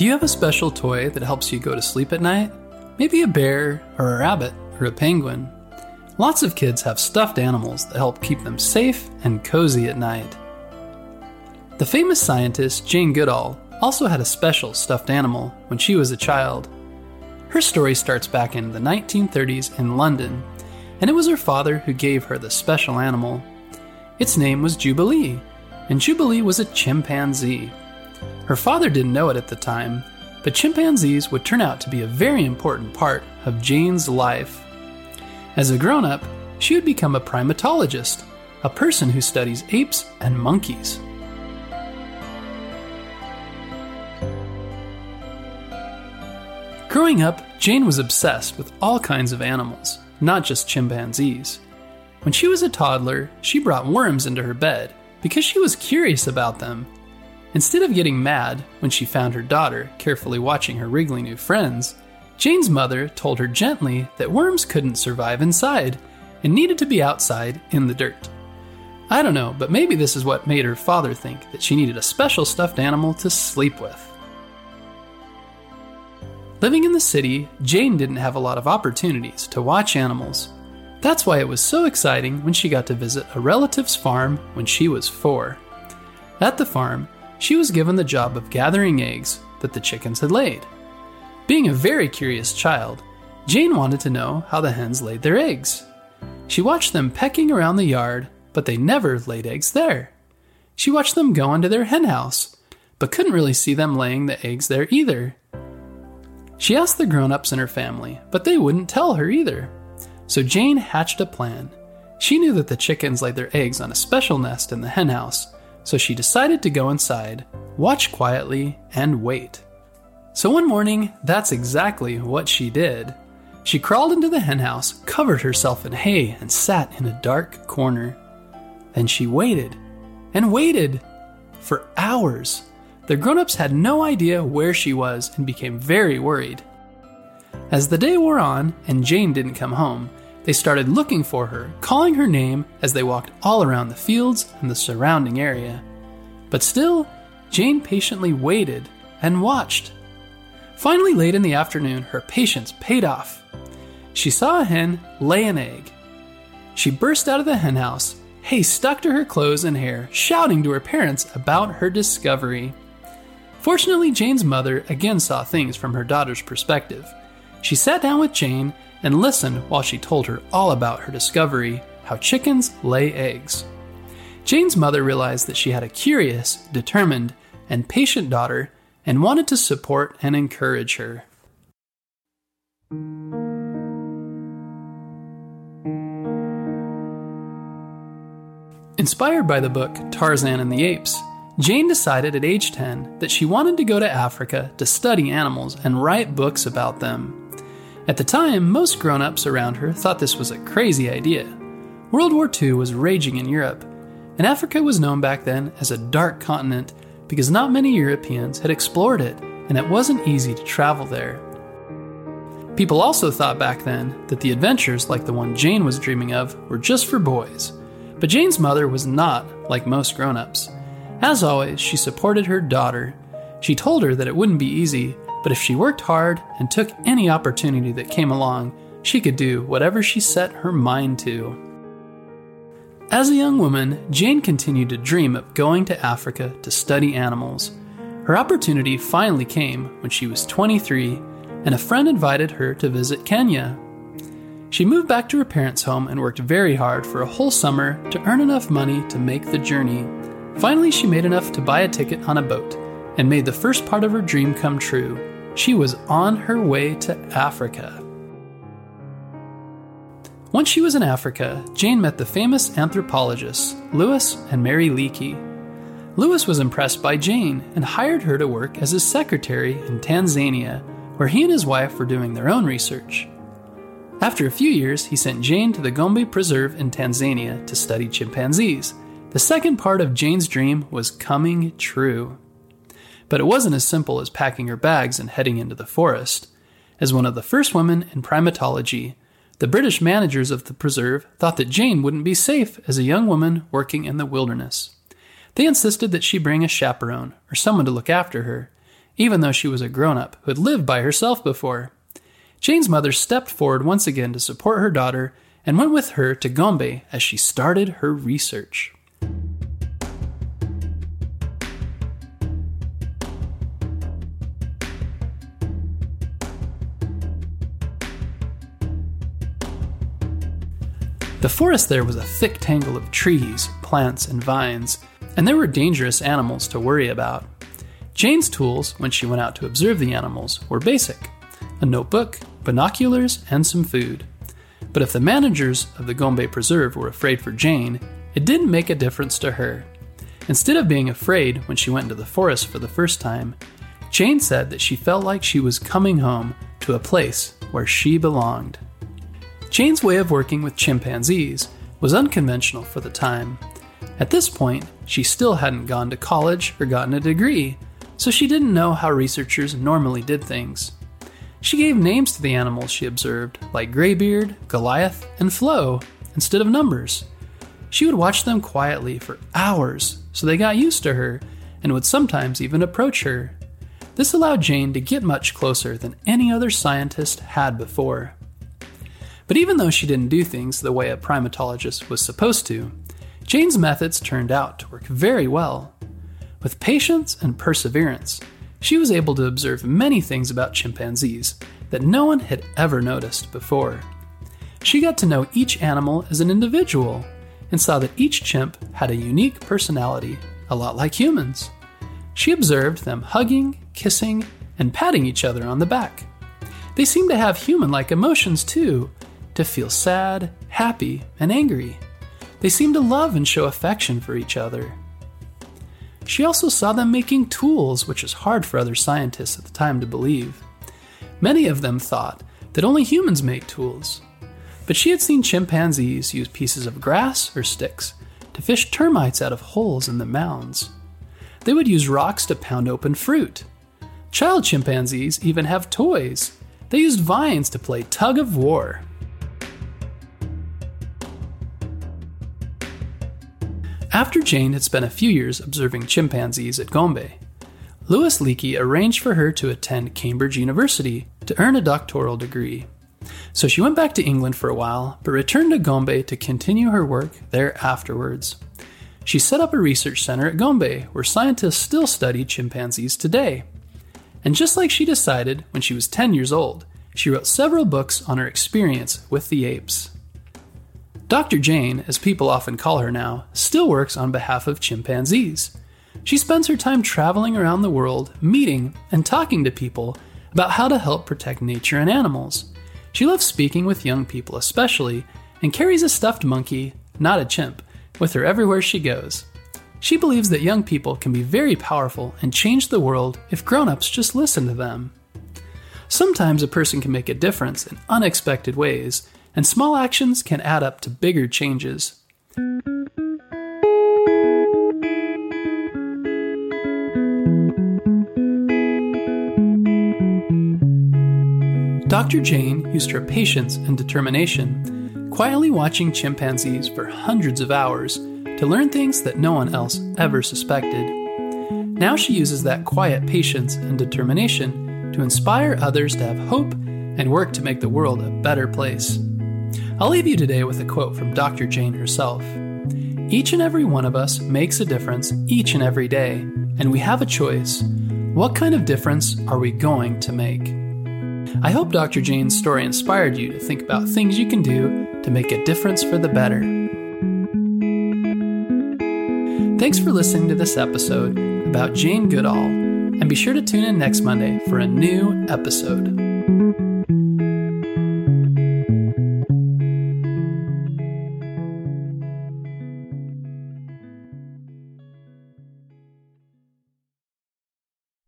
Do you have a special toy that helps you go to sleep at night? Maybe a bear, or a rabbit, or a penguin. Lots of kids have stuffed animals that help keep them safe and cozy at night. The famous scientist Jane Goodall also had a special stuffed animal when she was a child. Her story starts back in the 1930s in London, and it was her father who gave her the special animal. Its name was Jubilee, and Jubilee was a chimpanzee. Her father didn't know it at the time, but chimpanzees would turn out to be a very important part of Jane's life. As a grown up, she would become a primatologist, a person who studies apes and monkeys. Growing up, Jane was obsessed with all kinds of animals, not just chimpanzees. When she was a toddler, she brought worms into her bed because she was curious about them Instead of getting mad when she found her daughter carefully watching her wriggly new friends, Jane's mother told her gently that worms couldn't survive inside and needed to be outside in the dirt. I don't know, but maybe this is what made her father think that she needed a special stuffed animal to sleep with. Living in the city, Jane didn't have a lot of opportunities to watch animals. That's why it was so exciting when she got to visit a relative's farm when she was four. At the farm, she was given the job of gathering eggs that the chickens had laid. Being a very curious child, Jane wanted to know how the hens laid their eggs. She watched them pecking around the yard, but they never laid eggs there. She watched them go into their henhouse, but couldn't really see them laying the eggs there either. She asked the grown ups in her family, but they wouldn't tell her either. So Jane hatched a plan. She knew that the chickens laid their eggs on a special nest in the henhouse, so she decided to go inside, watch quietly, and wait. So one morning, that's exactly what she did. She crawled into the henhouse, covered herself in hay, and sat in a dark corner. Then she waited and waited for hours. The grown ups had no idea where she was and became very worried. As the day wore on and Jane didn't come home, they started looking for her, calling her name as they walked all around the fields and the surrounding area. But still, Jane patiently waited and watched. Finally, late in the afternoon, her patience paid off. She saw a hen lay an egg. She burst out of the henhouse, hay stuck to her clothes and hair, shouting to her parents about her discovery. Fortunately, Jane's mother again saw things from her daughter's perspective. She sat down with Jane and listened while she told her all about her discovery how chickens lay eggs. Jane's mother realized that she had a curious, determined, and patient daughter and wanted to support and encourage her. Inspired by the book Tarzan and the Apes, Jane decided at age 10 that she wanted to go to Africa to study animals and write books about them. At the time, most grown ups around her thought this was a crazy idea. World War II was raging in Europe, and Africa was known back then as a dark continent because not many Europeans had explored it, and it wasn't easy to travel there. People also thought back then that the adventures like the one Jane was dreaming of were just for boys. But Jane's mother was not like most grown ups. As always, she supported her daughter. She told her that it wouldn't be easy, but if she worked hard and took any opportunity that came along, she could do whatever she set her mind to. As a young woman, Jane continued to dream of going to Africa to study animals. Her opportunity finally came when she was 23 and a friend invited her to visit Kenya. She moved back to her parents' home and worked very hard for a whole summer to earn enough money to make the journey. Finally, she made enough to buy a ticket on a boat and made the first part of her dream come true she was on her way to Africa. Once she was in Africa, Jane met the famous anthropologists Louis and Mary Leakey. Louis was impressed by Jane and hired her to work as his secretary in Tanzania, where he and his wife were doing their own research. After a few years, he sent Jane to the Gombe Preserve in Tanzania to study chimpanzees. The second part of Jane's dream was coming true. But it wasn't as simple as packing her bags and heading into the forest. As one of the first women in primatology, the British managers of the preserve thought that Jane wouldn't be safe as a young woman working in the wilderness. They insisted that she bring a chaperone or someone to look after her, even though she was a grown up who had lived by herself before. Jane's mother stepped forward once again to support her daughter and went with her to Gombe as she started her research. The forest there was a thick tangle of trees, plants, and vines, and there were dangerous animals to worry about. Jane's tools, when she went out to observe the animals, were basic a notebook, binoculars, and some food. But if the managers of the Gombe Preserve were afraid for Jane, it didn't make a difference to her. Instead of being afraid when she went into the forest for the first time, Jane said that she felt like she was coming home to a place where she belonged. Jane's way of working with chimpanzees was unconventional for the time. At this point, she still hadn't gone to college or gotten a degree, so she didn't know how researchers normally did things. She gave names to the animals she observed, like Greybeard, Goliath, and Flo, instead of numbers. She would watch them quietly for hours so they got used to her and would sometimes even approach her. This allowed Jane to get much closer than any other scientist had before. But even though she didn't do things the way a primatologist was supposed to, Jane's methods turned out to work very well. With patience and perseverance, she was able to observe many things about chimpanzees that no one had ever noticed before. She got to know each animal as an individual and saw that each chimp had a unique personality, a lot like humans. She observed them hugging, kissing, and patting each other on the back. They seemed to have human like emotions too, to feel sad, happy, and angry. They seemed to love and show affection for each other. She also saw them making tools, which is hard for other scientists at the time to believe. Many of them thought that only humans make tools. But she had seen chimpanzees use pieces of grass or sticks to fish termites out of holes in the mounds. They would use rocks to pound open fruit. Child chimpanzees even have toys. They used vines to play tug of war. After Jane had spent a few years observing chimpanzees at Gombe, Louis Leakey arranged for her to attend Cambridge University to earn a doctoral degree. So she went back to England for a while, but returned to Gombe to continue her work there afterwards. She set up a research center at Gombe where scientists still study chimpanzees today. And just like she decided when she was 10 years old, she wrote several books on her experience with the apes. Dr. Jane, as people often call her now, still works on behalf of chimpanzees. She spends her time traveling around the world, meeting and talking to people about how to help protect nature and animals. She loves speaking with young people, especially, and carries a stuffed monkey, not a chimp, with her everywhere she goes. She believes that young people can be very powerful and change the world if grown ups just listen to them. Sometimes a person can make a difference in unexpected ways, and small actions can add up to bigger changes. Dr. Jane used her patience and determination, quietly watching chimpanzees for hundreds of hours to learn things that no one else ever suspected. Now she uses that quiet patience and determination to inspire others to have hope and work to make the world a better place. I'll leave you today with a quote from Dr. Jane herself. Each and every one of us makes a difference each and every day, and we have a choice. What kind of difference are we going to make? I hope Dr. Jane's story inspired you to think about things you can do to make a difference for the better. Thanks for listening to this episode about Jane Goodall, and be sure to tune in next Monday for a new episode.